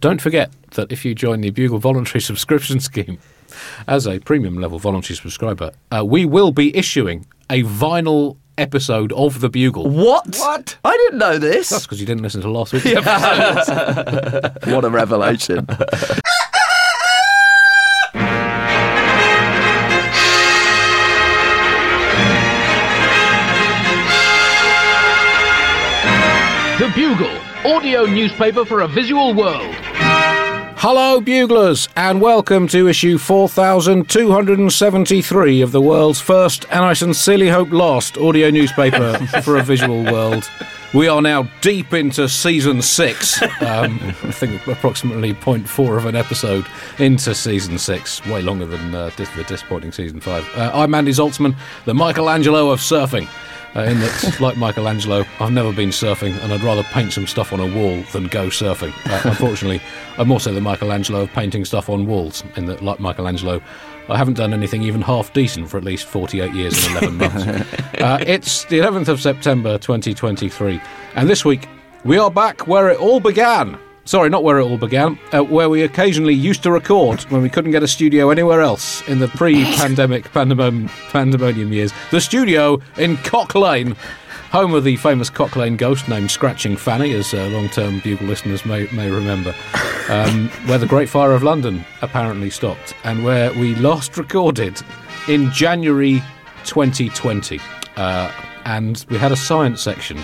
Don't forget that if you join the Bugle voluntary subscription scheme as a premium level voluntary subscriber, uh, we will be issuing a vinyl episode of the Bugle. What? What? I didn't know this. That's because you didn't listen to last week's episode. what a revelation. The Bugle, audio newspaper for a visual world. Hello, Buglers, and welcome to issue 4273 of the world's first, and I sincerely hope last, audio newspaper for a visual world. We are now deep into season six. Um, I think approximately 0.4 of an episode into season six, way longer than uh, the disappointing season five. Uh, I'm Andy Zaltzman, the Michelangelo of surfing. Uh, in that, like Michelangelo, I've never been surfing, and I'd rather paint some stuff on a wall than go surfing. Uh, unfortunately, I'm also the Michelangelo of painting stuff on walls. In that, like Michelangelo, I haven't done anything even half decent for at least 48 years and 11 months. Uh, it's the 11th of September 2023, and this week we are back where it all began. Sorry, not where it all began, uh, where we occasionally used to record when we couldn't get a studio anywhere else in the pre pandemic pandemonium, pandemonium years. The studio in Cock Lane, home of the famous Cock Lane ghost named Scratching Fanny, as uh, long term Bugle listeners may, may remember, um, where the Great Fire of London apparently stopped, and where we last recorded in January 2020. Uh, and we had a science section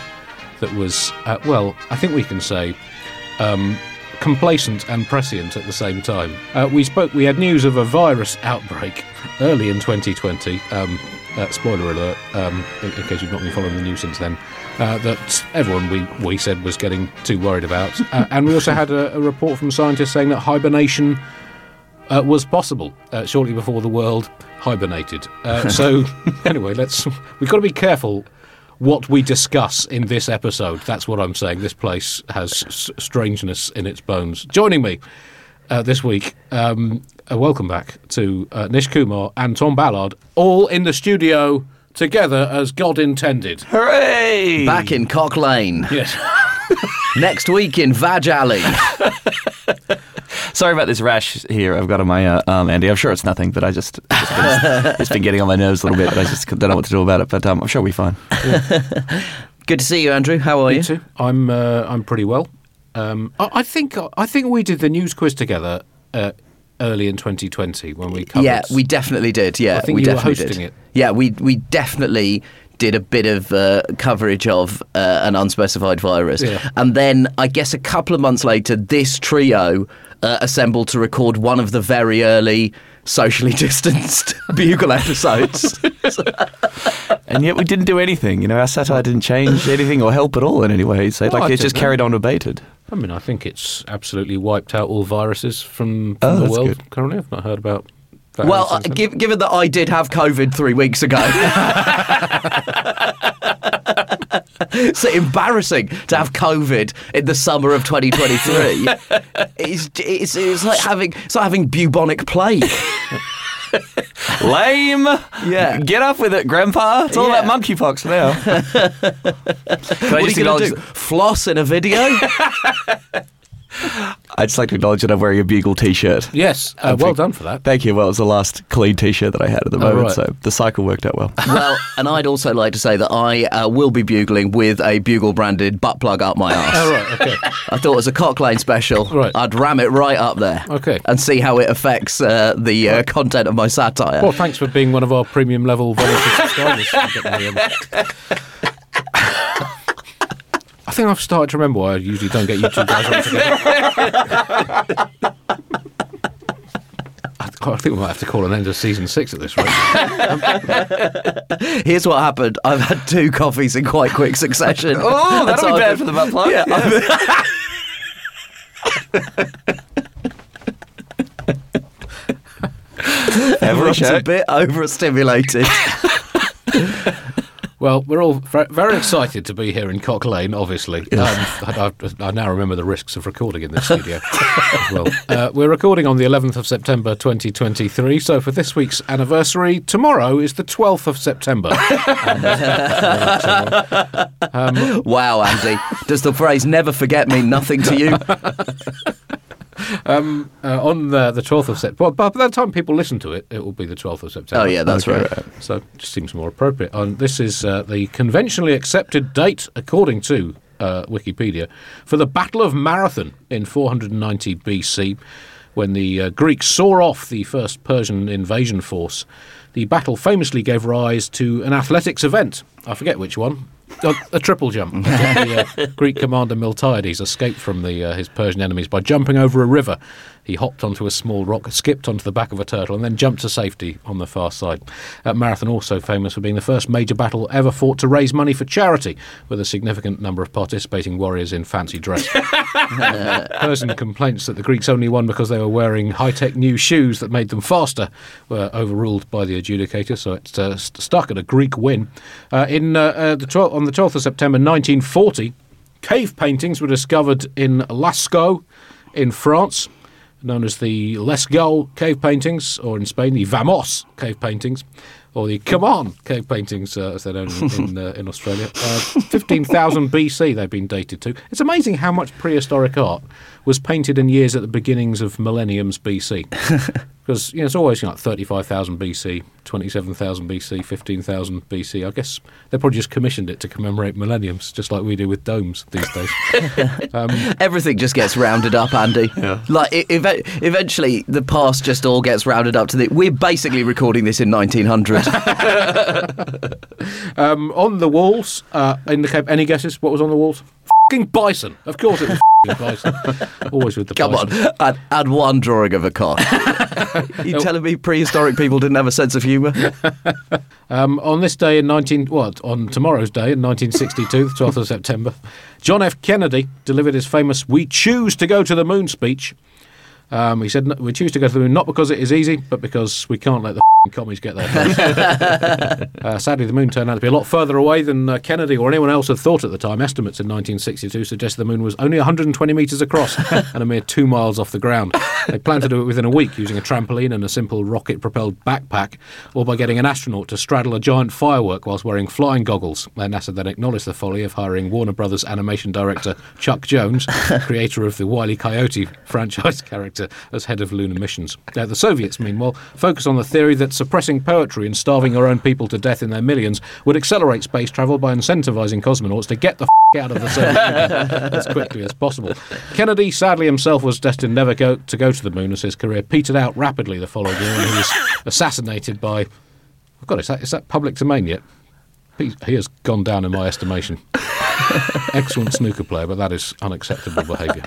that was, uh, well, I think we can say, um, complacent and prescient at the same time. Uh, we spoke. We had news of a virus outbreak early in 2020. Um, uh, spoiler alert! Um, in, in, case you've not been following the news since then, uh, that everyone we we said was getting too worried about, uh, and we also had a, a, report from scientists saying that hibernation. Uh, was possible uh, shortly before the world hibernated. so, anyway, let's. We've got to be careful what we discuss in this episode. That's what I'm saying. This place has s- strangeness in its bones. Joining me uh, this week, um, uh, welcome back to uh, Nish Kumar and Tom Ballard, all in the studio together as God intended. Hooray! Back in Cock Lane. Yes. Next week in Vag Alley. Sorry about this rash here I've got on my uh, arm, Andy. I'm sure it's nothing, but I just, just been, it's been getting on my nerves a little bit, but I just don't know what to do about it. But um, I'm sure we'll be fine. Good to see you, Andrew. How are Me you? too. I'm uh, I'm pretty well. Um, I, I think I think we did the news quiz together uh, early in 2020 when we covered. Yeah, we definitely did. Yeah, I think we you were definitely hosting did. it. Yeah, we we definitely did a bit of uh, coverage of uh, an unspecified virus, Yeah. and then I guess a couple of months later, this trio uh, assembled to record one of the very early socially distanced bugle episodes. And yet we didn't do anything. You know, our satire didn't change anything or help at all in any way. So, Well, like, I it's just don't carried on unabated. I mean, I think it's absolutely wiped out all viruses from, from Oh, the world good. currently. I've not heard about. That well, uh, since then. giv given that I did have COVID three weeks ago. it's embarrassing to have COVID in the summer of 2023. it's, it's, it's like having it's like having bubonic plague. Lame. Yeah. Get off with it, Grandpa. It's all Yeah. about monkeypox now. What are you going to do? Floss in a video? I'd just like to acknowledge that I'm wearing a Bugle T-shirt. yes, uh, well done for that. Thank you. Well, it was the last clean T-shirt that I had at the Oh, moment, right. so the cycle worked out well. well, and I'd also like to say that I uh, will be bugling with a bugle branded butt plug up my ass. Oh, right, okay. I thought it was a Cock Lane special. Right. I'd ram it right up there. Okay. And see how it affects uh, the uh, content of my satire. Well, thanks for being one of our premium level voluntary subscribers. Getting the, I think I've started to remember why I usually don't get you two guys on together. I I think we might have to call an end of season six at this rate. Here's what happened. I've had two coffees in quite quick succession. Oh, And that'll so be I've bad for the butt plug. Yeah, I've- everyone's a bit overstimulated. Well, we're all very excited to be here in Cock Lane, obviously. Um, I, I, I now remember the risks of recording in this studio well. Uh, we're recording on the 11th of September 2023, so for this week's anniversary, tomorrow is the 12th of September. wow, Andy. Does the phrase never forget mean nothing to you? um, uh, on the, the 12th of September. Well, by the time people listen to it, it will be the 12th of September. Oh, yeah, that's right. So it just seems more appropriate. And this is uh, the conventionally accepted date, according to uh, Wikipedia, for the Battle of Marathon in 490 BC, when the uh, Greeks saw off the first Persian invasion force. The battle famously gave rise to an athletics event. I forget which one. A, a triple jump. the uh, Greek commander Miltiades escaped from the, uh, his Persian enemies by jumping over a river. He hopped onto a small rock, skipped onto the back of a turtle, and then jumped to safety on the far side. Uh, Marathon also famous for being the first major battle ever fought to raise money for charity, with a significant number of participating warriors in fancy dress. Persian complaints that the Greeks only won because they were wearing high-tech new shoes that made them faster were overruled by the adjudicator, so it uh, st- stuck at a Greek win. Uh, in uh, uh, the 12th, on the 12th of September 1940, cave paintings were discovered in Lascaux in France, known as the Lesgau cave paintings, or in Spain, the Vamos cave paintings, or the Come On cave paintings, uh, as they're known in, in, uh, in Australia. Uh, 15,000 BC they've been dated to. It's amazing how much prehistoric art was painted in years at the beginnings of millenniums BC. Because you know, it's always you know, like 35,000 BC, 27,000 BC, 15,000 BC. I guess they probably just commissioned it to commemorate millenniums, just like we do with domes these days. Everything just gets rounded up, Andy. Like e- ev- eventually, the past just all gets rounded up to the. We're basically recording this in 1900. Um, on the walls, uh, in the Cape, any guesses what was on the walls? Fucking bison. Of course it was fucking bison. Always with the bison. Come on, add, add one drawing of a cock. you telling me prehistoric people didn't have a sense of humour? Um, on this day in 19, what, on tomorrow's day in 1962, the 12th of September, John F. Kennedy delivered his famous "We choose to go to the moon" speech. Um, he said, "We choose to go to the moon not because it is easy, but because we can't let the commies get there." first." uh, sadly, the moon turned out to be a lot further away than uh, Kennedy or anyone else had thought at the time. Estimates in 1962 suggested the moon was only 120 metres across and a mere two miles off the ground. They planned to do it within a week using a trampoline and a simple rocket-propelled backpack, or by getting an astronaut to straddle a giant firework whilst wearing flying goggles. Uh, NASA then acknowledged the folly of hiring Warner Brothers animation director Chuck Jones, creator of the Wile E. Coyote franchise character, as head of lunar missions. Uh, the Soviets, meanwhile, focused on the theory that suppressing poetry and starving your own people to death in their millions would accelerate space travel by incentivizing cosmonauts to get the f- out of the Soviet as quickly as possible. Kennedy, sadly himself, was destined never go, to go to the moon as his career petered out rapidly the following year when he was assassinated by. Oh God, is that, is that public domain yet? He has gone down in my estimation. Excellent snooker player, but that is unacceptable behaviour.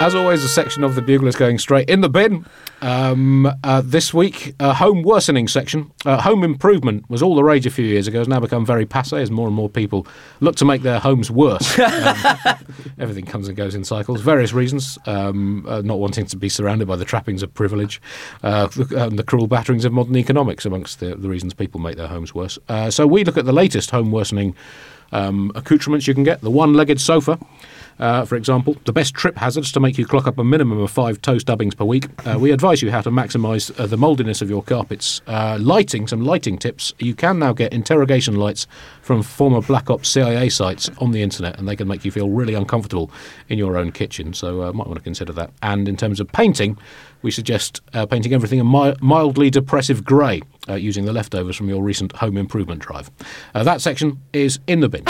As always, a section of the Bugle is going straight in the bin. Um, uh, this week, a home worsening section. Uh, home improvement was all the rage a few years ago. Has now become very passe as more and more people look to make their homes worse. Um, everything comes and goes in cycles. Various reasons. Um, uh, not wanting to be surrounded by the trappings of privilege, uh, the, um, the cruel batterings of modern economics, amongst the, the reasons people make their homes worse. Uh, so we look at the latest home worsening um, accoutrements you can get. The one-legged sofa. Uh, for example, the best trip hazards to make you clock up a minimum of five toe stubbings per week. Uh, we advise you how to maximise uh, the mouldiness of your carpets. Uh, lighting, some lighting tips. You can now get interrogation lights from former Black Ops CIA sites on the internet, and they can make you feel really uncomfortable in your own kitchen. So, uh, might want to consider that. And in terms of painting, we suggest uh, painting everything a mi- mildly depressive grey uh, using the leftovers from your recent home improvement drive. That section is in the bin.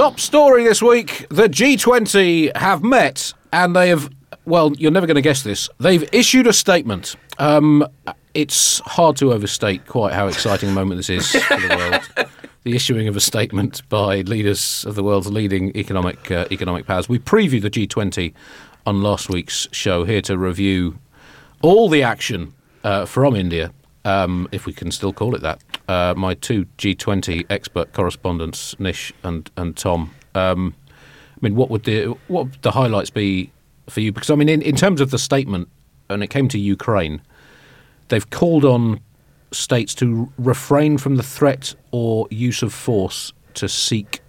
Top story this week the G20 have met and they have, well, you're never going to guess this. They've issued a statement. Um, it's hard to overstate quite how exciting a moment this is for the world. The issuing of a statement by leaders of the world's leading economic uh, economic powers. We previewed the G20 on last week's show here to review all the action uh, from India, um, if we can still call it that. Uh, my two G20 expert correspondents, Nish and and Tom. Um, I mean, what would the what would the highlights be for you? Because I mean, in, in terms of the statement, and it came to Ukraine, they've called on states to refrain from the threat or use of force to seek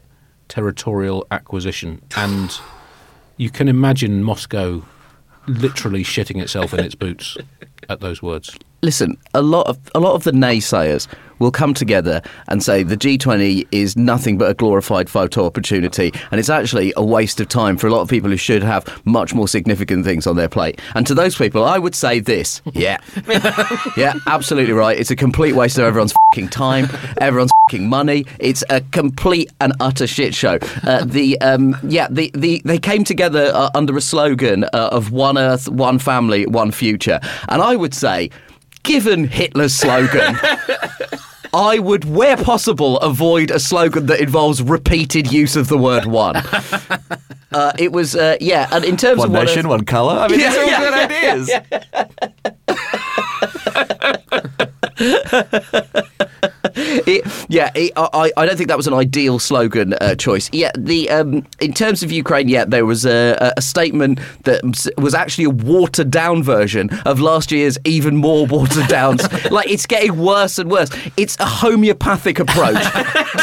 territorial acquisition, and you can imagine Moscow literally shitting itself in its boots at those words. Listen, a lot of a lot of the naysayers will come together and say the G20 is nothing but a glorified photo opportunity, and it's actually a waste of time for a lot of people who should have much more significant things on their plate. And to those people, I would say this: yeah, yeah, absolutely right. It's a complete waste of everyone's fucking time, everyone's fucking money. It's a complete and utter shit show. Uh, the um, yeah, the, the they came together uh, under a slogan uh, of one Earth, one family, one future, and I would say. Given Hitler's slogan, I would, where possible, avoid a slogan that involves repeated use of the word one. Uh, it was, uh, yeah, and in terms One of what nation, one colour. I mean, these are all good ideas. it, yeah, it, I, I don't think that was an ideal slogan uh, choice. Yeah, the um, in terms of Ukraine, yeah, there was a, a statement that was actually a watered down version of last year's even more watered down. like it's getting worse and worse. It's a homeopathic approach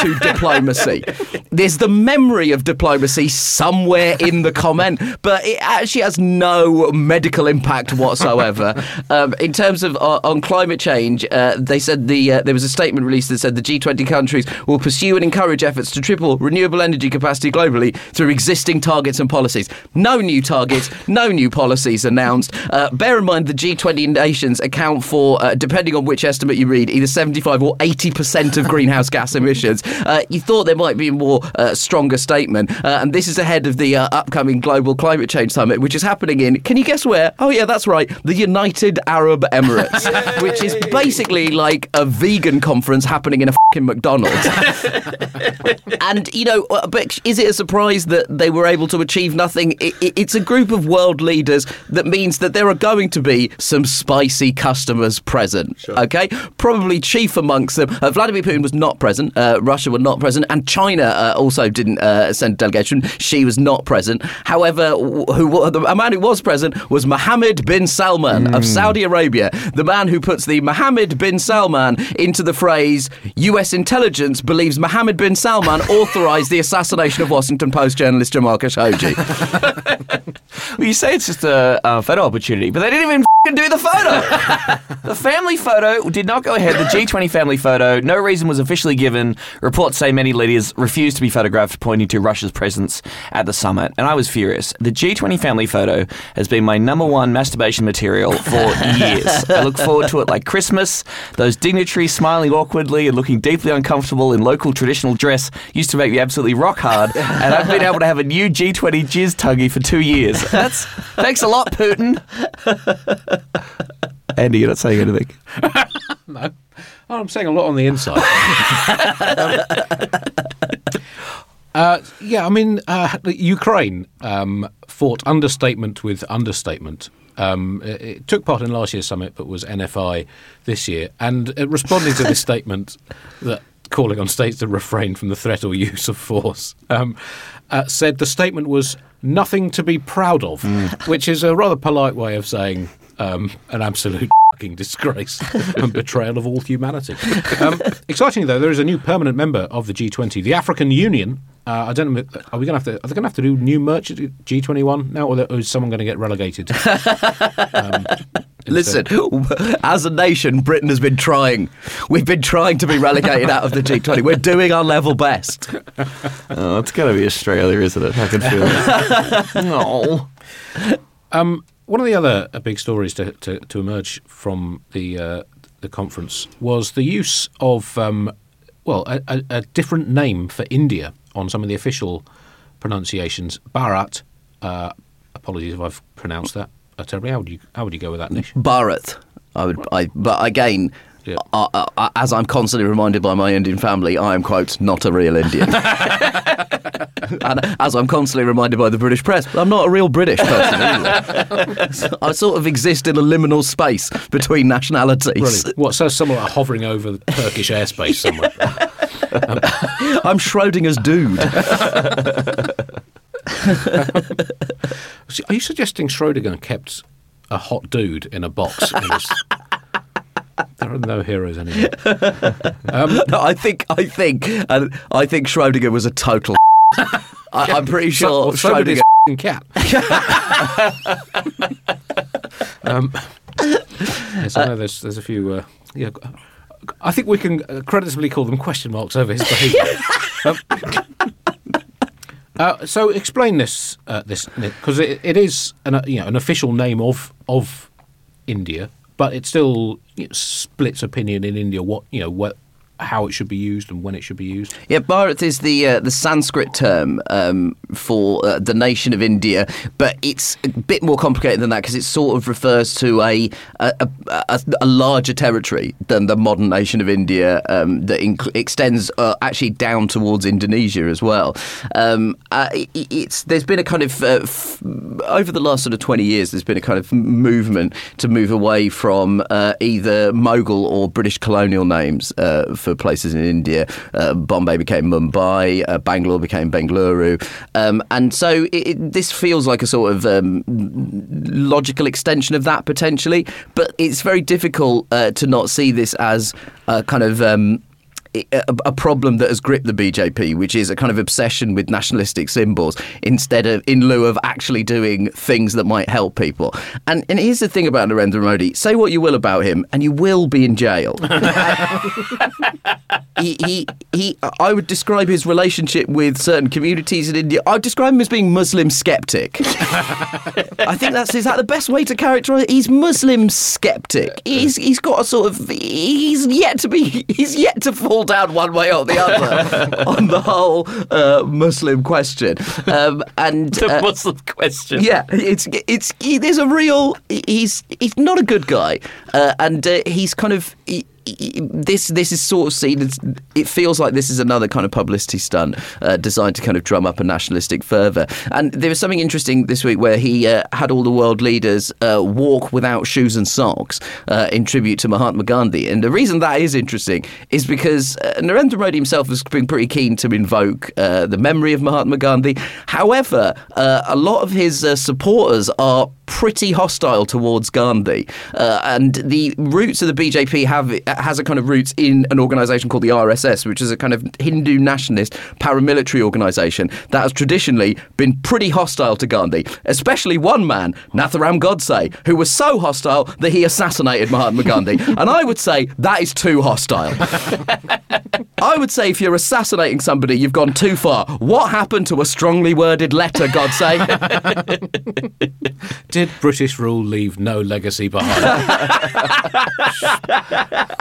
to diplomacy. There's the memory of diplomacy somewhere in the comment, but it actually has no medical impact whatsoever. Um, in terms of uh, on climate change, uh, they said the uh, there was a statement released said the G20 countries will pursue and encourage efforts to triple renewable energy capacity globally through existing targets and policies. No new targets, no new policies announced. Uh, bear in mind the G20 nations account for, uh, depending on which estimate you read, either 75 or 80 percent of greenhouse gas emissions. Uh, you thought there might be a more uh, stronger statement, uh, and this is ahead of the uh, upcoming global climate change summit, which is happening in. Can you guess where? Oh yeah, that's right, the United Arab Emirates, which is basically like a vegan conference happening in a fucking McDonald's. and you know, uh, but is it a surprise that they were able to achieve nothing? I- I- it's a group of world leaders that means that there are going to be some spicy customers present. Okay, probably chief amongst them. Uh, Vladimir Putin was not present. Uh, Russia were not present, and China uh, also didn't uh, send a delegation. Xi was not present. However, wh- who a man who was present was Mohammed bin Salman of Saudi Arabia, the man who puts the Mohammed bin Salman into the phrase U.S. intelligence believes Mohammed bin Salman authorized the assassination of Washington Post journalist Jamal Khashoggi. Well, you say it's just a uh, photo opportunity, but they didn't even f***ing do the photo. the family photo did not go ahead. The G20 family photo, no reason was officially given. Reports say many leaders refused to be photographed, pointing to Russia's presence at the summit. And I was furious. The G20 family photo has been my number one masturbation material for years. I look forward to it like Christmas. Those dignitaries smiling awkwardly and looking deeply uncomfortable in local traditional dress used to make me absolutely rock hard. And I've been able to have a new G20 jizz tuggy for two years. That's thanks a lot, Putin. Andy, you're not saying anything. Oh, I'm saying a lot on the inside. uh, yeah, I mean, uh, Ukraine um, fought understatement with understatement. Um, it, it took part in last year's summit, but was NFI this year. And uh, responding to this statement that calling on states to refrain from the threat or use of force, um, uh, said the statement was nothing to be proud of, which is a rather polite way of saying um, an absolute fucking disgrace and betrayal of all humanity. Um, excitingly, though, there is a new permanent member of the G20, the African Union. Uh, I don't know. Are we going to have to? Are they going to have to do new merch at G21 now, or is someone going to get relegated? Um, Listen, as a nation, Britain has been trying. We've been trying to be relegated out of the G20. We're doing our level best. Oh, it's got to be Australia, isn't it? I can feel it. no. Um, one of the other uh, big stories to, to, to emerge from the uh, the conference was the use of um, well a, a, a different name for India on some of the official pronunciations. Bharat. Uh, apologies if I've pronounced that terribly. How would you how would you go with that, Nish? Bharat. I would, I, but again, Yeah. uh, uh, uh, as I'm constantly reminded by my Indian family, I am quote not a real Indian. and as I'm constantly reminded by the British press, I'm not a real British person. either. So I sort of exist in a liminal space between nationalities. Brilliant. What so someone like hovering over the Turkish airspace somewhere? I'm Schrodinger's dude. Are you suggesting Schrodinger kept a hot dude in a box? In his... there are no heroes anymore. No, I think I think and I think Schrodinger was a total. I, I'm pretty sure So, Schrodinger. cat. um, yes, I know there's there's a few. Uh, yeah, I think we can uh, creditably call them question marks over his behaviour. um, uh, so explain this uh, this because it, it is an uh, you know an official name of of India, but it still you splits opinion in India. What you know what how it should be used and when it should be used. Yeah, Bharat is the uh, the Sanskrit term um, for uh, the nation of India, but it's a bit more complicated than that because it sort of refers to a a, a, a larger territory than the modern nation of India um, that inc- extends uh, actually down towards Indonesia as well. Um, uh, it, it's there's been a kind of uh, f- over the last sort of twenty years, there's been a kind of movement to move away from uh, either Mughal or British colonial names for places in India. Uh, Bombay became Mumbai, uh, Bangalore became Bengaluru. Um, and so it, it, this feels like a sort of um, logical extension of that potentially, but it's very difficult uh, to not see this as a kind of. Um, a, a, problem that has gripped the BJP, which is a kind of obsession with nationalistic symbols instead of in lieu of actually doing things that might help people. And and here's the thing about Narendra Modi: say what you will about him, and you will be in jail. he, he he. I would describe his relationship with certain communities in India. I'd describe him as being Muslim skeptic. I think that's is that the best way to characterize it? He's Muslim skeptic. He's he's got a sort of he's yet to be he's yet to fall down one way or the other on the whole uh, Muslim question. Um, and the uh, Muslim question. Yeah, it's it's he, there's a real he's he's not a good guy, uh, and uh, he's kind of. He, this this is sort of seen it feels like this is another kind of publicity stunt uh, designed to kind of drum up a nationalistic fervour. And there was something interesting this week where he uh, had all the world leaders uh, walk without shoes and socks uh, in tribute to Mahatma Gandhi. And the reason that is interesting is because uh, Narendra Modi himself has been pretty keen to invoke uh, the memory of Mahatma Gandhi. However, a lot of his supporters are pretty hostile towards Gandhi, and the roots of the BJP have has a kind of roots in an organisation called the RSS, which is a kind of Hindu nationalist paramilitary organisation that has traditionally been pretty hostile to Gandhi, especially one man, Nathuram Godse, who was so hostile that he assassinated Mahatma Gandhi. and I would say that is too hostile. I would say if you're assassinating somebody, you've gone too far. What happened to a strongly worded letter, Godse? Did British rule leave no legacy behind?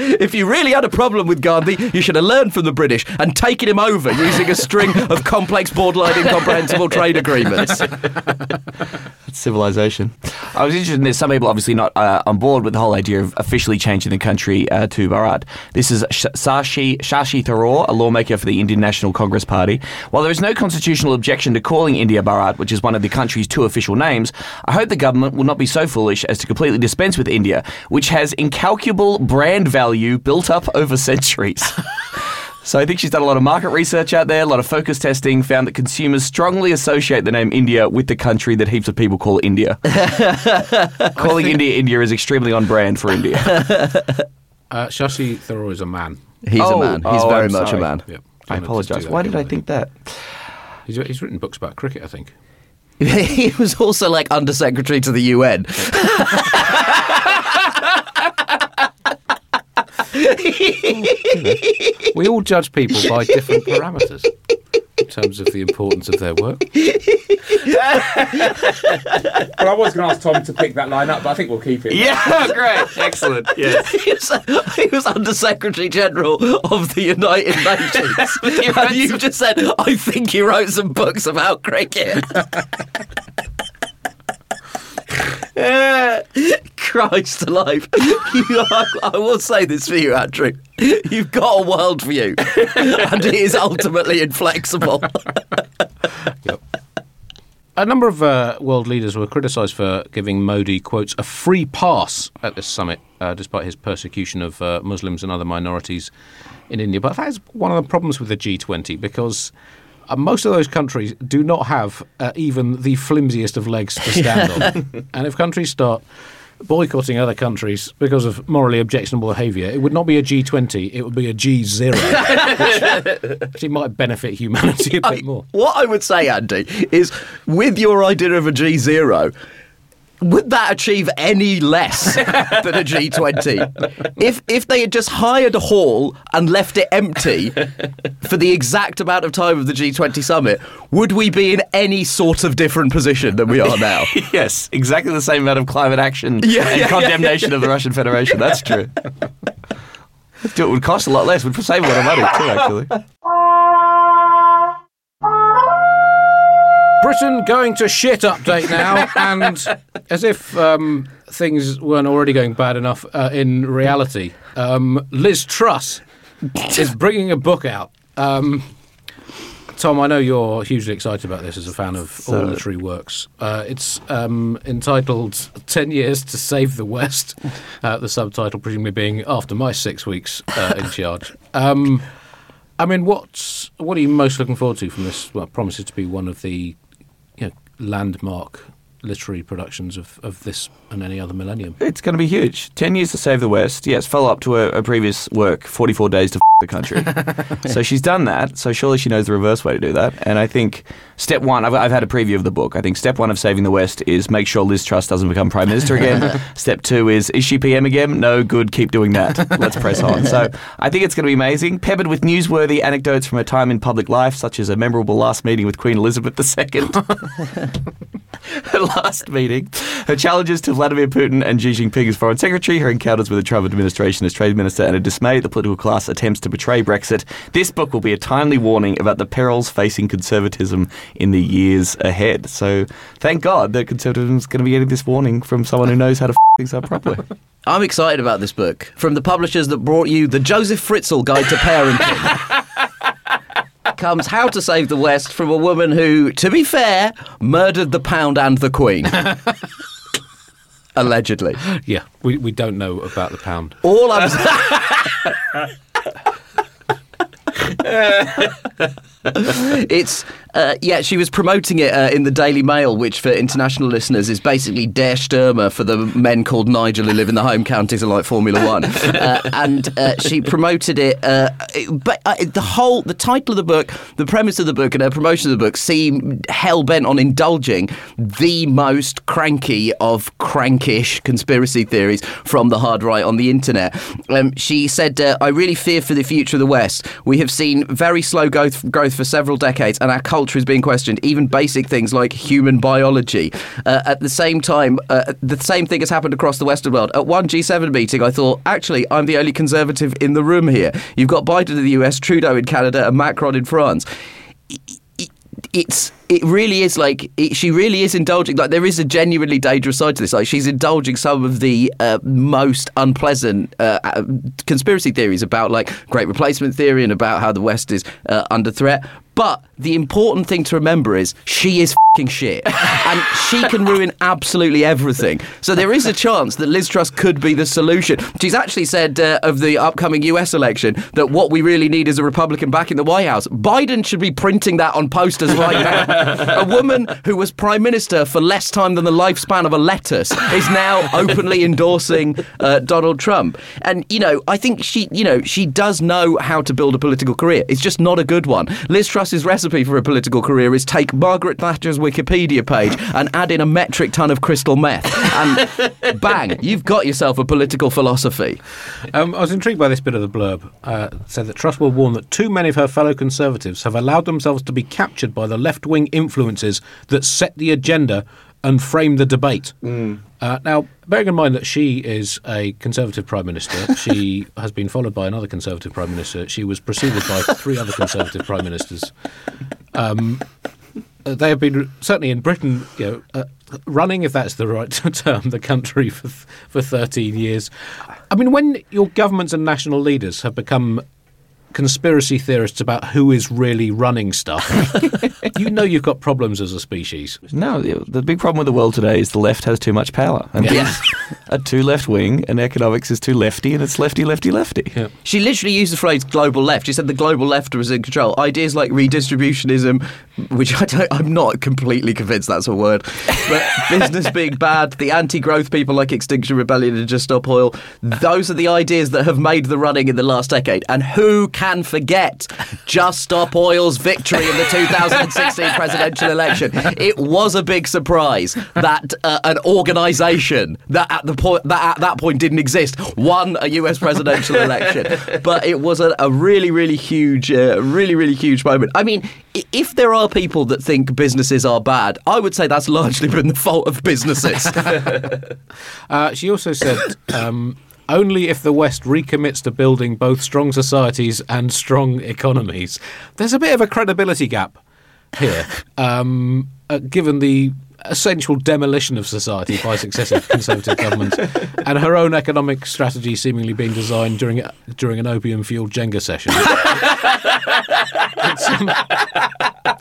if you really had a problem with Gandhi, you should have learned from the British and taken him over using a string of complex, borderline incomprehensible trade agreements. civilization. I was interested in this. Some people obviously not uh, on board with the whole idea of officially changing the country uh, to Bharat. This is Shashi, Shashi Tharoor, a lawmaker for the Indian National Congress Party. While there is no constitutional objection to calling India Bharat, which is one of the country's two official names, I hope the government will not be so foolish as to completely dispense with India, which has incalculable brand value built up over centuries. So I think she's done a lot of market research out there, a lot of focus testing, found that consumers strongly associate the name India with the country that heaps of people call India. Calling India India is extremely on brand for India. Uh, Shashi Tharoor is a man. He's Oh, a man. He's oh, very I'm much sorry. a man. Yep. I apologise. Why did I think that? He's, he's written books about cricket, I think. he was also like undersecretary to the UN. We all judge people by different parameters in terms of the importance of their work. Well, I was going to ask Tom to pick that line up, but I think we'll keep it. Yeah, great. Excellent. Yes. he, was, he was Undersecretary General of the United Nations. and you just said, I think he wrote some books about cricket. Christ alive. You, I, I will say this for you, Andrew. You've got a world worldview, and it is ultimately inflexible. yep. A number of uh, world leaders were criticised for giving Modi, quotes, a free pass at this summit, uh, despite his persecution of uh, Muslims and other minorities in India. But that is one of the problems with the G20 because uh, most of those countries do not have uh, even the flimsiest of legs to stand on. and if countries start boycotting other countries because of morally objectionable behaviour, it would not be a G20, it would be a G0, which actually might benefit humanity a bit more. What I would say, Andy, is with your idea of a G zero, would that achieve any less than a G20? If if they had just hired a hall and left it empty for the exact amount of time of the G20 summit, would we be in any sort of different position than we are now? yes, exactly the same amount of climate action Yeah, and yeah, condemnation of the Russian Federation. That's true. It. It would cost a lot less. We'd save a lot of money too, actually. Britain going to shit update now, and as if um, things weren't already going bad enough uh, in reality, um, Liz Truss is bringing a book out. Um, Tom, I know you're hugely excited about this as a fan of all the literary works. Uh, it's um, entitled 10 Years to Save the West, uh, the subtitle presumably being After My Six Weeks uh, in Charge. Um, I mean, what's, what are you most looking forward to from this? Well, promises to be one of the landmark literary productions of, of this and any other millennium. It's going to be huge. 10 years to save the West. Yes, follow up to a, a previous work, 44 days to the country. so she's done that. So surely she knows the reverse way to do that. And I think step one, I've, I've had a preview of the book. I think step one of saving the West is make sure Liz Truss doesn't become Prime Minister again. step two is, is she PM again? No, good, keep doing that. Let's press on. So I think it's going to be amazing. Peppered with newsworthy anecdotes from her time in public life, such as a memorable last meeting with Queen Elizabeth II. her last meeting, her challenges to Vladimir Putin and Xi Jinping as foreign secretary, her encounters with the Trump administration as trade minister, and a dismay at the political class attempts to betray Brexit. This book will be a timely warning about the perils facing conservatism in the years ahead. So thank God that conservatism is going to be getting this warning from someone who knows how to f- things up properly. I'm excited about this book from the publishers that brought you the Josef Fritzl Guide to Parenting. Comes How to Save the West from a woman who, to be fair, murdered the pound and the queen. Allegedly. Yeah, we, we don't know about the pound. All I'm it's uh, yeah. She was promoting it uh, in the Daily Mail, which for international listeners is basically Der Stürmer for the men called Nigel who live in the home counties of like Formula One. Uh, and uh, she promoted it. Uh, it- but uh, the whole, the title of the book, the premise of the book, and her promotion of the book seem hell bent on indulging the most cranky of crankish conspiracy theories from the hard right on the internet. Um, she said, uh, "I really fear for the future of the West. We have seen very slow growth, growth for several decades, and our culture is being questioned. Even basic things like human biology. Uh, at the same time, uh, the same thing has happened across the Western world. At one G7 meeting, I thought, actually, I'm the only conservative in the room here. You've got Biden in the US, Trudeau in Canada, and Macron in France." it's it really is like it, she really is indulging like there is a genuinely dangerous side to this like she's indulging some of the uh, most unpleasant uh, uh, conspiracy theories about like great replacement theory and about how the west is uh, under threat but the important thing to remember is she is fing shit and she can ruin absolutely everything so there is a chance that Liz Truss could be the solution she's actually said uh, of the upcoming US election that what we really need is a Republican back in the White House Biden should be printing that on posters right now a woman who was prime minister for less time than the lifespan of a lettuce is now openly endorsing uh, Donald Trump. And you know, I think she, you know, she does know how to build a political career. It's just not a good one. Liz Truss's recipe for a political career is take Margaret Thatcher's Wikipedia page and add in a metric ton of crystal meth, and bang, you've got yourself a political philosophy. Um, I was intrigued by this bit of the blurb. Uh, said that Truss will warn that too many of her fellow Conservatives have allowed themselves to be captured by the left wing influences that set the agenda and frame the debate. Uh, now, bearing in mind that she is a Conservative Prime Minister, she has been followed by another Conservative Prime Minister. She was preceded by three other Conservative Prime Ministers. Um, uh, they have been certainly in Britain, you know, uh, running, if that's the right term, the country for for 13 years. I mean, when your governments and national leaders have become conspiracy theorists about who is really running stuff, you know you've got problems as a species. No, the, the big problem with the world today is the left has too much power. And things are too left wing, and economics is too lefty, and it's lefty, lefty, lefty. Yeah. She literally used the phrase global left. She said the global left was in control. Ideas like redistributionism, which I don't, I'm not completely convinced that's a word, but business being bad, the anti growth people like Extinction Rebellion and Just Stop Oil, those are the ideas that have made the running in the last decade. And who can forget Just Stop Oil's victory in the 2016 presidential election. It was a big surprise that uh, an organisation that at the point that at that point didn't exist won a US presidential election. But it was a, a really, really huge, uh, really, really huge moment. I mean, if there are people that think businesses are bad, I would say that's largely been the fault of businesses. Uh, she also said. Um, only if the West recommits to building both strong societies and strong economies. There's a bit of a credibility gap here, um, uh, given the essential demolition of society by successive Conservative governments, and her own economic strategy seemingly being designed during during an opium-fueled Jenga session.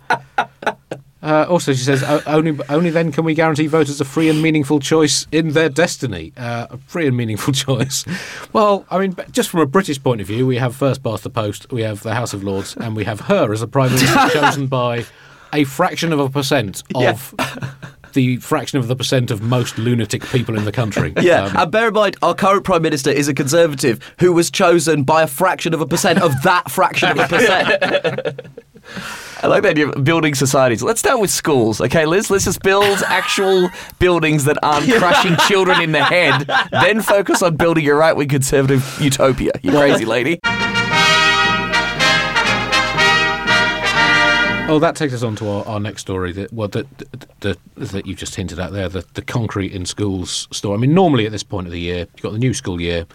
uh, also, she says, only only then can we guarantee voters a free and meaningful choice in their destiny. Uh, a free and meaningful choice. Well, I mean, just from a British point of view, we have first past the post, we have the House of Lords, and we have her as a prime minister chosen by a fraction of a percent of the fraction of the percent of most lunatic people in the country. Yeah, Um, and bear in mind, our current Prime Minister is a Conservative who was chosen by a fraction of a percent of that fraction of a percent. I like the idea of building societies. Let's start with schools, okay, Liz? Let's just build actual buildings that aren't crushing children in the head, then focus on building a right wing conservative utopia. You crazy lady. Oh, that takes us on to our, our next story. That well, that that that you just hinted at there, the the concrete in schools story. I mean, normally at this point of the year, you've got the new school year.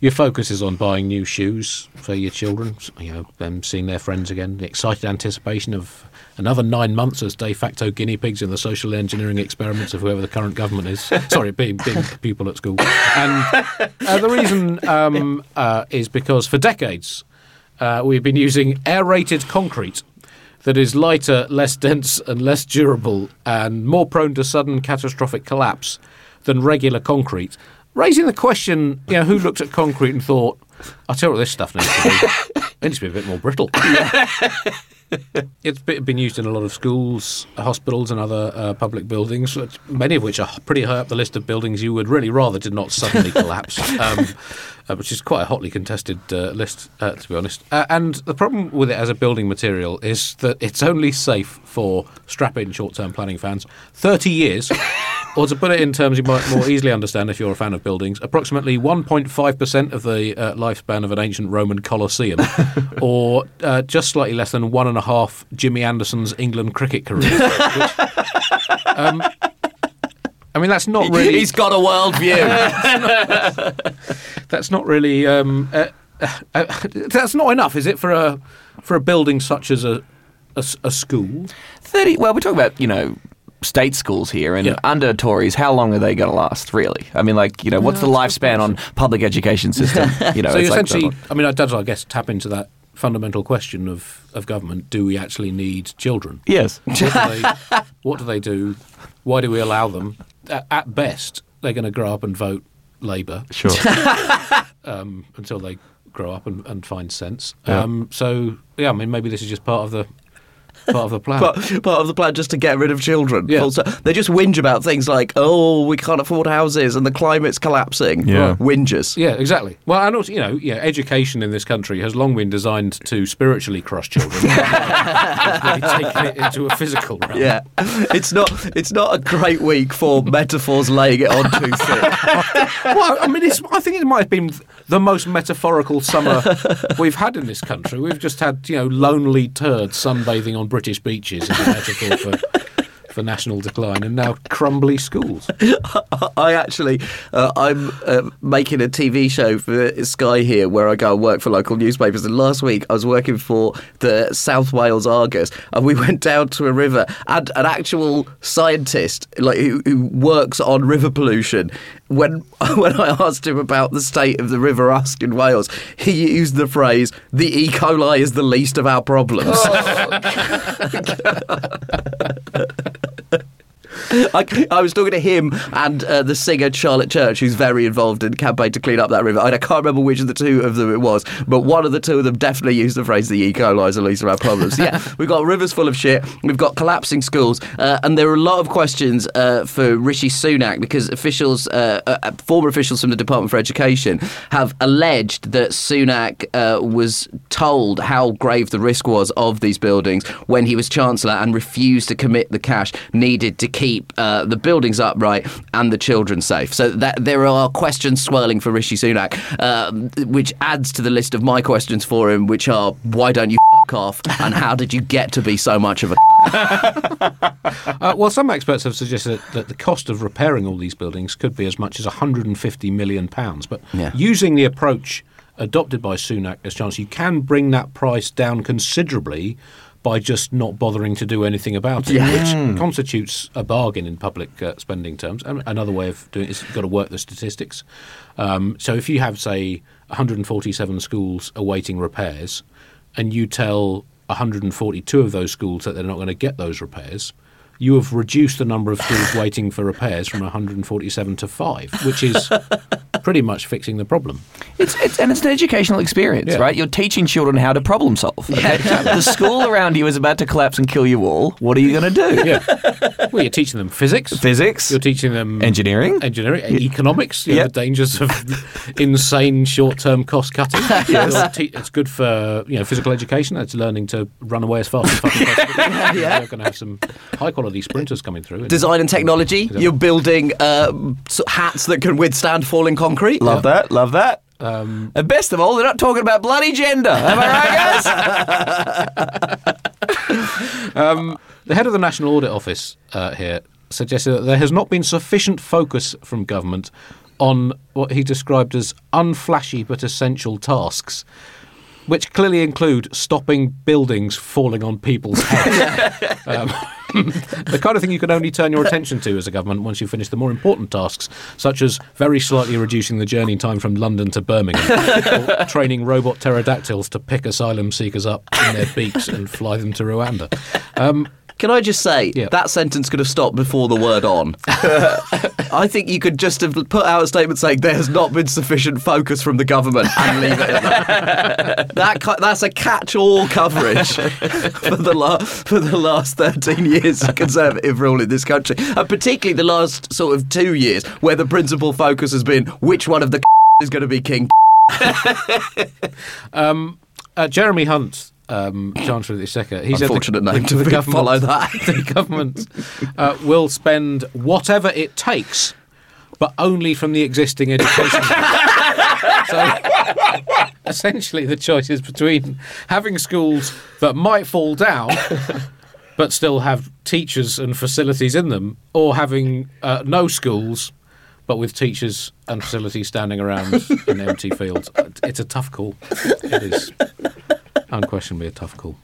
Your focus is on buying new shoes for your children. You know, them seeing their friends again. The excited anticipation of another nine months as de facto guinea pigs in the social engineering experiments of whoever the current government is. Sorry, being being people at school. And uh, the reason um, uh, is because for decades uh, we've been using aerated concrete that is lighter, less dense, and less durable, and more prone to sudden catastrophic collapse than regular concrete. Raising the question, you know, who looked at concrete and thought, "I'll tell you what this stuff needs to be. it needs to be a bit more brittle." It's be- been used in a lot of schools, hospitals, and other uh, public buildings, many of which are pretty high up the list of buildings you would really rather did not suddenly collapse, um, uh, which is quite a hotly contested uh, list, uh, to be honest. Uh, and the problem with it as a building material is that it's only safe for strap-in short-term planning fans. Thirty years. Or to put it in terms you might more easily understand if you're a fan of buildings, approximately 1.5% of the uh, lifespan of an ancient Roman Colosseum, or uh, just slightly less than one and a half Jimmy Anderson's England cricket career. Which, um, I mean, that's not really. He's got a world view. That's not really. Um, uh, uh, uh, that's not enough, is it, for a for a building such as a a school? 30, well, we're talking about, you know, state schools here, and Yeah. under Tories, how long are they going to last, really? I mean, like, you know, what's the lifespan on public education system? You know, so you it's like- essentially, I mean, it does, I guess, tap into that fundamental question of, of government: Do we actually need children? yes. What do they, what do they do? Why do we allow them? At best, they're going to grow up and vote Labour Sure. um, until they grow up and, and find sense. Um, so, yeah, I mean, maybe this is just part of the part of the plan. part, part of the plan just to get rid of children. Yeah. Also, they just whinge about things like, oh, we can't afford houses and the climate's collapsing. Yeah. Whinges. Yeah, exactly. Well, and also, you know, yeah, education in this country has long been designed to spiritually crush children. Really taken it into a physical realm. Yeah, it's not. It's not a great week for metaphors laying it on too thick. Well, I mean, it's, I think it might have been the most metaphorical summer we've had in this country. We've just had, you know, lonely turds sunbathing on British beaches as a metaphor for, for national decline, and now crumbly schools. I actually, uh, I'm uh, making a TV show for Sky here, where I go and work for local newspapers. And last week, I was working for the South Wales Argus, and we went down to a river, and an actual scientist, like who, who works on river pollution, when when I asked him about the state of the River Usk in Wales, he used the phrase, "The E. coli is the least of our problems." Oh, I, I was talking to him and uh, the singer Charlotte Church, who's very involved in the campaign to clean up that river. I, I can't remember which of the two of them it was, but one of the two of them definitely used the phrase "the E. coli is Lisa our problems." yeah, we've got rivers full of shit. We've got collapsing schools, uh, and there are a lot of questions uh, for Rishi Sunak because officials, uh, uh, former officials from the Department for Education, have alleged that Sunak uh, was told how grave the risk was of these buildings when he was chancellor and refused to commit the cash needed to keep uh, the buildings upright and the children safe. So that there are questions swirling for Rishi Sunak, um, which adds to the list of my questions for him, which are why don't you f- off and how did you get to be so much of a Uh, well, some experts have suggested that the cost of repairing all these buildings could be as much as 150 million pounds. But Yeah. using the approach adopted by Sunak as Chancellor, you can bring that price down considerably by just not bothering to do anything about it, which constitutes a bargain in public uh, spending terms. And another way of doing it is you've got to work the statistics. Um, so if you have, say, 147 schools awaiting repairs, and you tell 142 of those schools that they're not going to get those repairs, you have reduced the number of schools waiting for repairs from 147 to five, which is pretty much fixing the problem. It's, it's and it's an educational experience, Yeah. right? You're teaching children how to problem solve. Okay? the school around you is about to collapse and kill you all. What are you going to do? Yeah. Well, you're teaching them physics. Physics. You're teaching them Engineering. engineering, economics. You know, Yep. the dangers of insane short-term cost cutting. You're te- it's good for you know physical education. It's learning to run away as fast as possible. Yeah. You're going to have some high-quality sprinters coming through. and- design and technology? You're building uh, hats that can withstand falling concrete. Love that. Love that. and best of all, they're not talking about bloody gender. Am I right, guys? The head of the National Audit Office uh, here suggested that there has not been sufficient focus from government on what he described as unflashy but essential tasks, which clearly include stopping buildings falling on people's heads. um, the kind of thing you can only turn your attention to as a government once you finish the more important tasks, such as very slightly reducing the journey time from London to Birmingham, or training robot pterodactyls to pick asylum seekers up in their beaks and fly them to Rwanda. Um, Can I just say Yeah. that sentence could have stopped before the word "on"? I think you could just have put out a statement saying there has not been sufficient focus from the government and leave it at that. that that's a catch-all coverage for the la- for the last thirteen years of Conservative rule in this country, and particularly the last sort of two years, where the principal focus has been which one of the is going to be king. Uh, Jeremy Hunt, um, Chancellor of the Exchequer, he said Unfortunate the, name to the government, follow that. the government uh, will spend whatever it takes, but only from the existing education. so essentially, the choice is between having schools that might fall down. But still have teachers and facilities in them, or having uh, no schools, but with teachers and facilities standing around in empty fields. It's a tough call. It is unquestionably a tough call.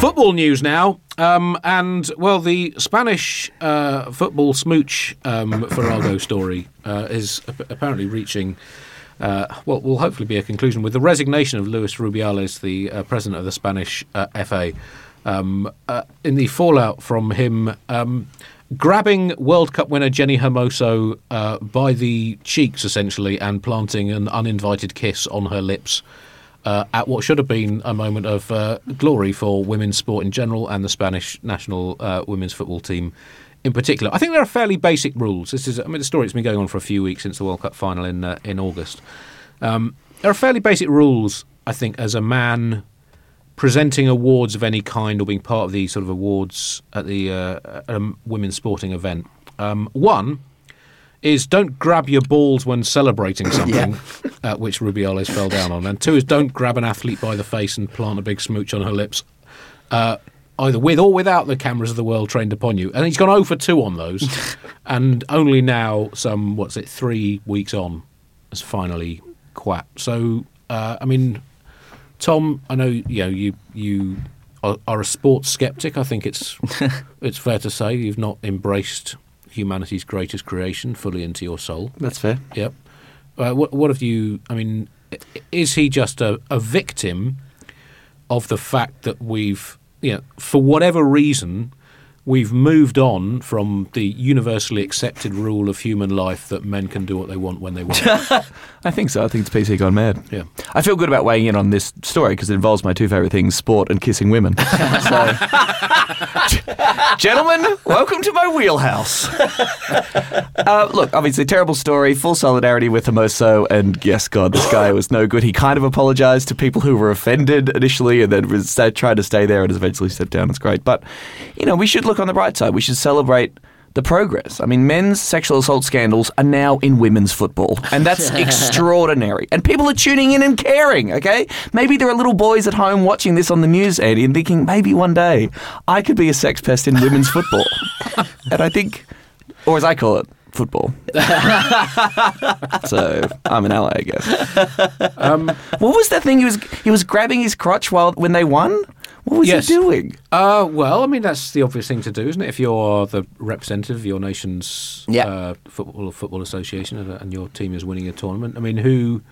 Football news now, um, and well, the Spanish uh, football smooch um, Farrago story uh, is ap- apparently reaching. Uh, what will hopefully be a conclusion with the resignation of Luis Rubiales, the uh, president of the Spanish uh, FA. Um, uh, in the fallout from him um, grabbing World Cup winner Jenni Hermoso uh, by the cheeks, essentially, and planting an uninvited kiss on her lips uh, at what should have been a moment of uh, glory for women's sport in general and the Spanish national uh, women's football team in particular. I think there are fairly basic rules. This is, I mean, the story's been going on for a few weeks since the World Cup final in uh, in August. Um, there are fairly basic rules, I think, as a man presenting awards of any kind or being part of the sort of awards at the uh, at women's sporting event. Um, one is don't grab your balls when celebrating something, uh, which Rubiales fell down on. And two is don't grab an athlete by the face and plant a big smooch on her lips, uh, either with or without the cameras of the world trained upon you. And he's gone 0 for 2 on those. and only now, some, what's it, three weeks on, has finally quat. So, uh, I mean, Tom, I know you know you you are, are a sports skeptic. I think it's it's fair to say you've not embraced humanity's greatest creation fully into your soul. That's fair. Yep. Uh, what what have you? I mean, is he just a, a victim of the fact that we've you know, for whatever reason, we've moved on from the universally accepted rule of human life that men can do what they want when they want. I think so. I think it's PC gone mad. Yeah. I feel good about weighing in on this story because it involves my two favourite things sport and kissing women. so, gentlemen, welcome to my wheelhouse. uh, look, obviously, terrible story, full solidarity with Hermoso. And yes, God, this guy was no good. He kind of apologised to people who were offended initially and then was tried to stay there and has eventually stepped down. It's great. But, you know, we should look on the bright side. We should celebrate the progress. I mean, men's sexual assault scandals are now in women's football, and that's extraordinary. And people are tuning in and caring, okay? Maybe there are little boys at home watching this on the news, Andy, and thinking, maybe one day I could be a sex pest in women's football. and I think, or as I call it, football. so I'm an ally, I guess. Um, what was that thing he was he was grabbing his crotch while when they won? What was Yes. he doing? Uh, well, I mean, that's the obvious thing to do, isn't it? If you're the representative of your nation's Yeah. uh, football football association and, and your team is winning a tournament, I mean, who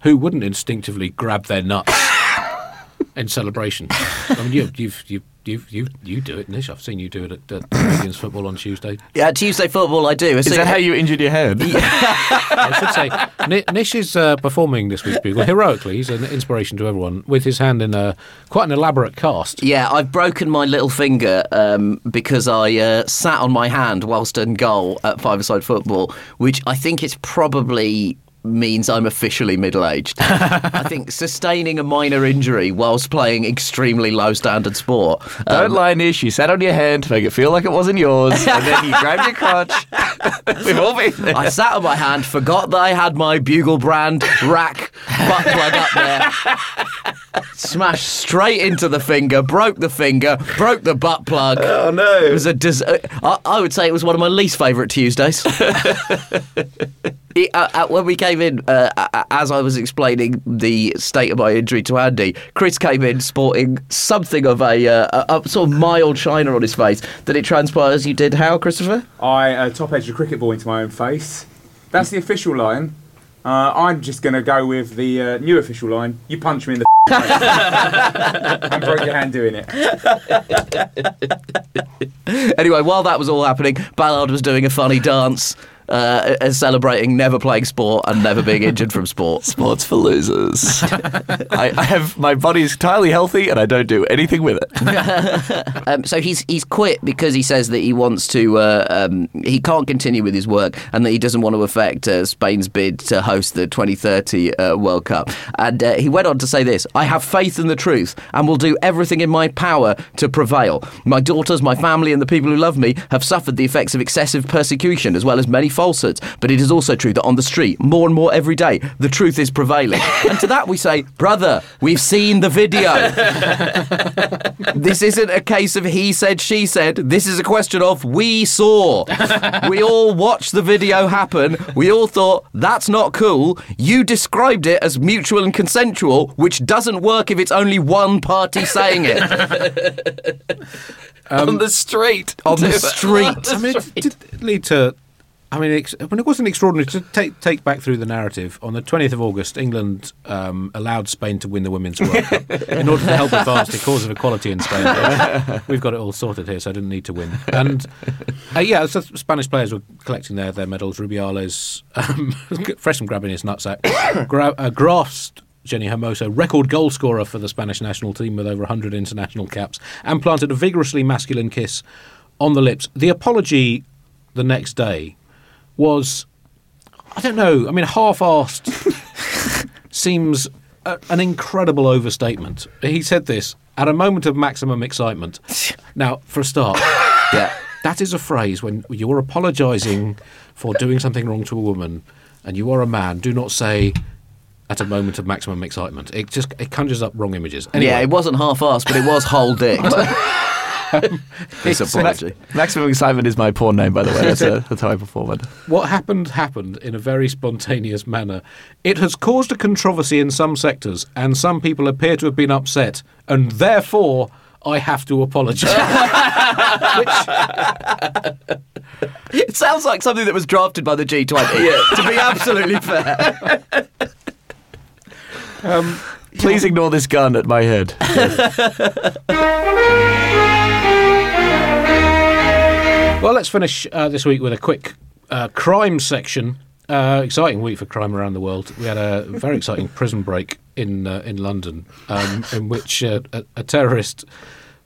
who wouldn't instinctively grab their nuts in celebration? I mean, you you've you you you you do it, Nish. I've seen you do it at, at Canadians football on Tuesday. Yeah, Tuesday football, I do. Is that how you injured your head? Yeah. I should say, Nish is uh, performing this week's Bugle heroically. He's an inspiration to everyone with his hand in a quite an elaborate cast. Yeah, I've broken my little finger um, because I uh, sat on my hand whilst in goal at five-a-side football, which I think it's probably means I'm officially middle-aged. I think sustaining a minor injury whilst playing extremely low-standard sport. Don't um, lie, Nish. You sat on your hand to make it feel like it wasn't yours, and then you grabbed your crotch. We've all been there. I sat on my hand, forgot that I had my Bugle brand RAAC butt plug up there. Smashed straight into the finger, broke the finger, broke the butt plug. Oh no! It was a. Dis- uh, I, I would say it was one of my least favourite Tuesdays. It- uh, uh, when we came in, uh, uh, as I was explaining the state of my injury to Andy, Chris came in sporting something of a, uh, a, a sort of mild shiner on his face. Did it transpire as you did how, Christopher? I uh, top edged a cricket ball into my own face. That's the official line. Uh, I'm just going to go with the uh, new official line. You punch me in the and broke your hand doing it. Anyway, while that was all happening, Ballard was doing a funny dance, uh, uh, celebrating never playing sport and never being injured from sport. Sports for losers. I, I have my body's entirely healthy, and I don't do anything with it. Um, so he's he's quit because he says that he wants to uh, um, he can't continue with his work and that he doesn't want to affect uh, Spain's bid to host the 2030 uh, World Cup. And uh, he went on to say this: "I have faith in the truth and will do everything in my power to prevail. My daughters, my family, and the people who love me have suffered the effects of excessive persecution as well as many falsehoods. But it is also true that on the street, more and more every day, the truth is prevailing. and to that we say, brother, we've seen the video." this isn't a case of he said, she said. This is a question of we saw. we all watched the video happen. We all thought, that's not cool. You described it as mutual and consensual, which doesn't work if it's only one party saying it um, on the street. on the street. I mean, it did lead to. I mean, it wasn't extraordinary to take take back through the narrative. On the 20th of August, England um, allowed Spain to win the Women's World Cup in order to help advance the cause of equality in Spain. We've got it all sorted here, so I didn't need to win. And uh, yeah, so Spanish players were collecting their, their medals. Rubiales, um, fresh from grabbing his nutsack, gra- uh, grasped Jenni Hermoso, record goal scorer for the Spanish national team with over 100 international caps, and planted a vigorously masculine kiss on the lips. The apology the next day was, I don't know, I mean, half assed seems a, an incredible overstatement. He said this at a moment of maximum excitement. Now, for a start, yeah. that is a phrase when you're apologising for doing something wrong to a woman and you are a man, do not say at a moment of maximum excitement. It just it conjures up wrong images. Anyway, Yeah, it wasn't half-assed, but it was whole dick. this apology. Maximum excitement is my porn name, by the way. That's, uh, that's how I perform it. what happened happened in a very spontaneous manner. It has caused a controversy in some sectors, and some people appear to have been upset, and therefore I have to apologise. It sounds like something that was drafted by the G20. To be absolutely fair. Please ignore this gun at my head. Well, let's finish uh, this week with a quick uh, crime section. Uh, exciting week for crime around the world. We had a very exciting prison break in uh, in London, um, in which uh, a, a terrorist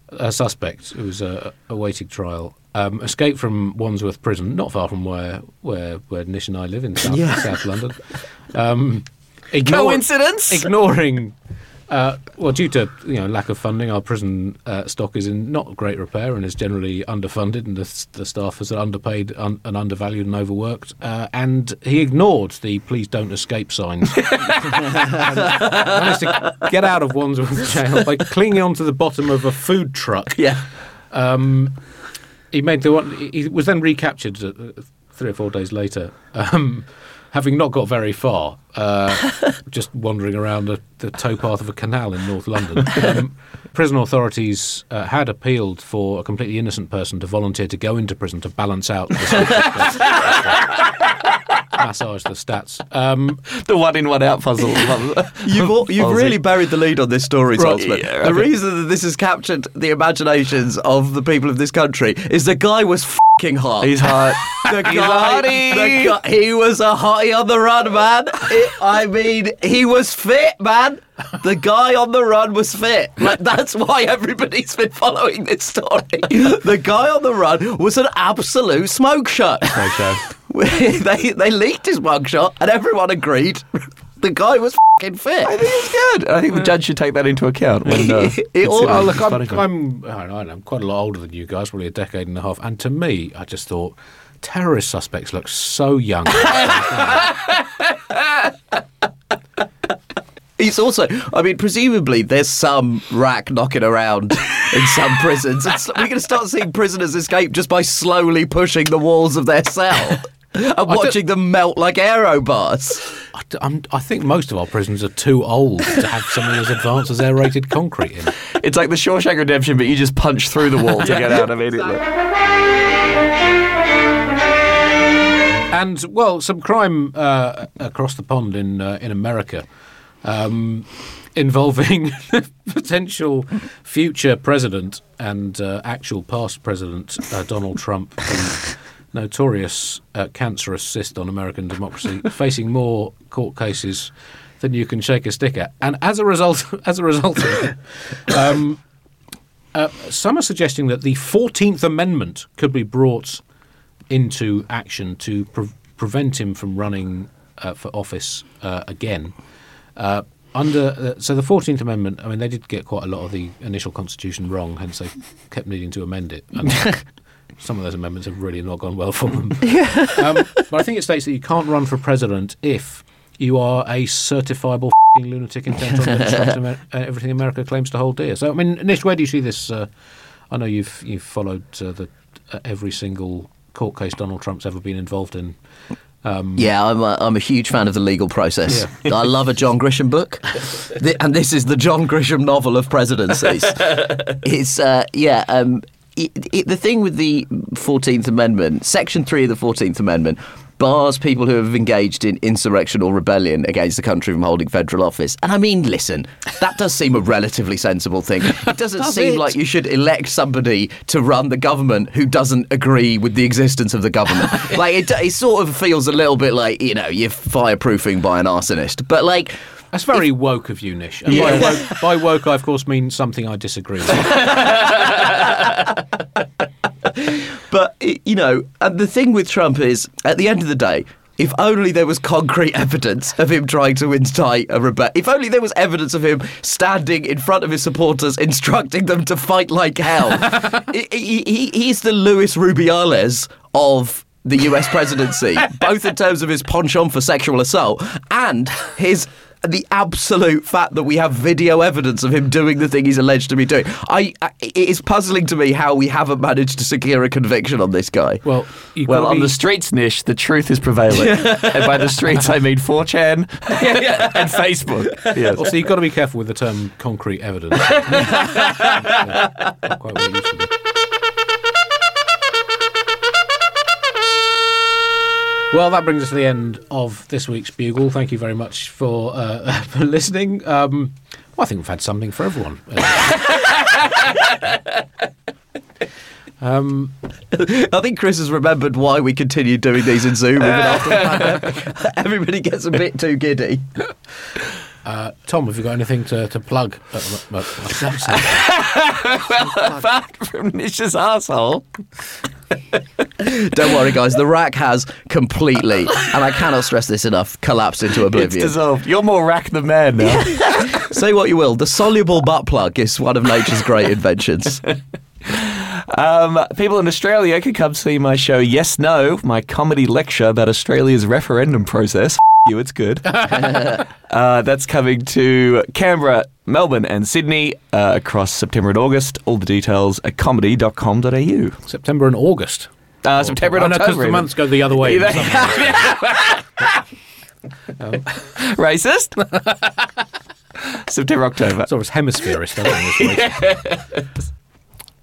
a suspect who was uh, awaiting trial um, escaped from Wandsworth Prison, not far from where where, where Nish and I live in South, South London. Um, ignore- Coincidence? Ignoring. Uh, well, due to you know lack of funding, our prison uh, stock is in not great repair and is generally underfunded, and the, the staff is underpaid un, and undervalued and overworked. Uh, and he ignored the "Please don't escape" signs. managed to get out of Wandsworth Jail by clinging onto the bottom of a food truck. Yeah. Um, he made the one. He was then recaptured uh, three or four days later, um, having not got very far, uh, just wandering around the, the towpath of a canal in North London. Um, prison authorities uh, had appealed for a completely innocent person to volunteer to go into prison to balance out. The massage the stats. Um, the one in, one out puzzle. You've all, you've Aussie. really buried the lead on this story, Right, Zaltzman. yeah, the reason that this has captured the imaginations of the people of this country is the guy was fucking hot. He's hot. The guy, the guy, he was a hottie on the run, man. It- I mean, he was fit, man. The guy on the run was fit. Like, that's why everybody's been following this story. The guy on the run was an absolute smoke shot. they they leaked his mugshot, and everyone agreed the guy was fucking fit. I think it's good. I think the judge should take that into account. When, uh, It all- Oh, look, I'm. I'm, I don't know, I'm quite a lot older than you guys, probably a decade and a half. And to me, I just thought terrorist suspects look so young. He's also, I mean, presumably there's some RAAC knocking around in some prisons. It's, we're going to start seeing prisoners escape just by slowly pushing the walls of their cell and watching them melt like aero bars. I, I think most of our prisons are too old to have something as advanced as aerated concrete in. It's like the Shawshank Redemption, but you just punch through the wall to get out immediately. And well, some crime uh, across the pond in uh, in America, um, involving potential future president and uh, actual past president uh, Donald Trump, notorious uh, cancerous cyst on American democracy, facing more court cases than you can shake a stick at. And as a result, as a result of it, um, uh, some are suggesting that the Fourteenth Amendment could be brought into action to pre- prevent him from running uh, for office uh, again. Uh, under uh, so the Fourteenth Amendment, I mean, they did get quite a lot of the initial Constitution wrong, hence they kept needing to amend it. Mean, some of those amendments have really not gone well for them. um, but I think it states that you can't run for president if you are a certifiable f***ing lunatic intent on Amer- uh, everything America claims to hold dear. So, I mean, Nish, where do you see this? Uh, I know you've you've followed uh, the uh, every single court case Donald Trump's ever been involved in. Um, Yeah, I'm a, I'm a huge fan of the legal process. I love a John Grisham book, Th- and this is the John Grisham novel of presidencies. it's uh, yeah. Um, it, it, the thing with the Fourteenth Amendment, Section Three of the Fourteenth Amendment. Bars people who have engaged in insurrection or rebellion against the country from holding federal office. And I mean, listen, that does seem a relatively sensible thing. It doesn't Does seem it? like you should elect somebody to run the government who doesn't agree with the existence of the government. like it, it sort of feels a little bit like you know you're fireproofing by an arsonist. But like, That's very woke of you, Nish. And by, woke, by woke, I of course mean something I disagree with. but you know, and the thing with Trump is, at the end of the day. If only there was concrete evidence of him trying to incite a rebellion. If only there was evidence of him standing in front of his supporters, instructing them to fight like hell. he, he, he's the Luis Rubiales of the US presidency, both in terms of his penchant for sexual assault and his the absolute fact that we have video evidence of him doing the thing he's alleged to be doing. I, I it is puzzling to me how we haven't managed to secure a conviction on this guy. Well, you've Well, on be, the streets, Nish, the truth is prevailing. and by the streets, I mean 4chan and Facebook. Yes. also you've got to be careful with the term concrete evidence. Yeah, not quite what it used to be. Well, that brings us to the end of this week's Bugle. Thank you very much for uh, for listening. Um, well, I think we've had something for everyone. um, I think Chris has remembered why we continue doing these in Zoom even after the pandemic. Everybody gets a bit too giddy. Uh, Tom, have you got anything to, to plug? well, uh, uh, Apart from Nish's asshole. Don't worry, guys. The RAAC has completely, and I cannot stress this enough, collapsed into It's oblivion. dissolved. You're more RAAC than man now. Say what you will, the soluble butt plug is one of nature's great inventions. Um, people in Australia can come see my show Yes No, my comedy lecture about Australia's referendum process. You, it's good. uh, that's coming to Canberra, Melbourne, and Sydney uh, across September and August. All the details at comedy.com.au. September and August. Uh, September oh, and no, because October. the months go the other way. Racist? September, October. It's always hemispherist. I think, this week.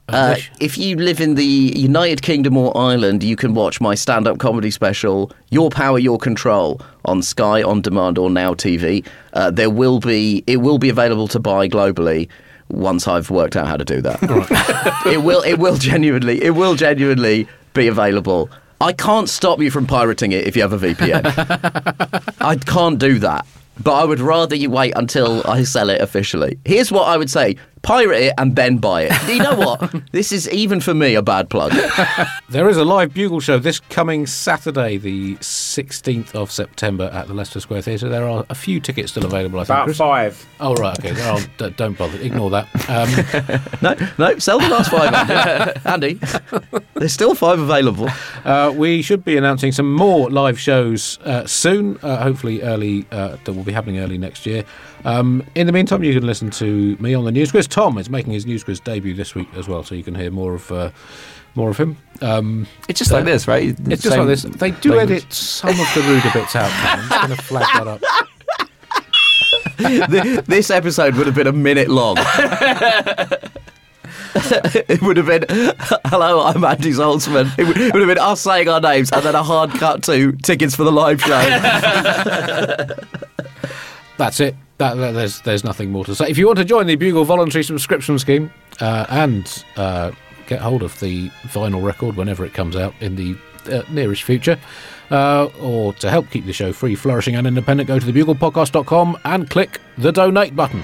Uh, if you live in the United Kingdom or Ireland, you can watch my stand up comedy special, Your Power, Your Control, on Sky On Demand or Now TV. Uh, there will be, it will be available to buy globally once I've worked out how to do that. it will, it will genuinely, it will genuinely be available. I can't stop you from pirating it if you have a VPN. I can't do that. But I would rather you wait until I sell it officially. Here's what I would say pirate it and then buy it. You know what? this is, even for me, a bad plug. There is a live bugle show this coming Saturday, the 16th of September at the Leicester Square Theatre. There are a few tickets still available, I think. About Chris? five. Oh, right, okay. There are, d- don't bother. Ignore that. Um, No, no, sell the last five. Andy. Andy, there's still five available. uh, we should be announcing some more live shows uh, soon, uh, hopefully early, uh, that will be happening early next year. Um, in the meantime, you can listen to me on the News Quiz. Tom is making his News Quiz debut this week as well, so you can hear more of uh, more of him. Um, It's just like this, right? It's just like this. They do edit some of the ruder bits out. Now. I'm just going to flag that up. Th- this episode would have been a minute long. it would have been, hello, I'm Andy Zaltzman. It would, it would have been us saying our names and then a hard cut to tickets for the live show. That's it. That, that- there's there's nothing more to say. If you want to join the Bugle voluntary subscription scheme uh, and uh, get hold of the vinyl record whenever it comes out in the uh, nearest future, uh, or to help keep the show free, flourishing, and independent, go to thebuglepodcast.com and click the donate button.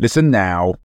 Listen now.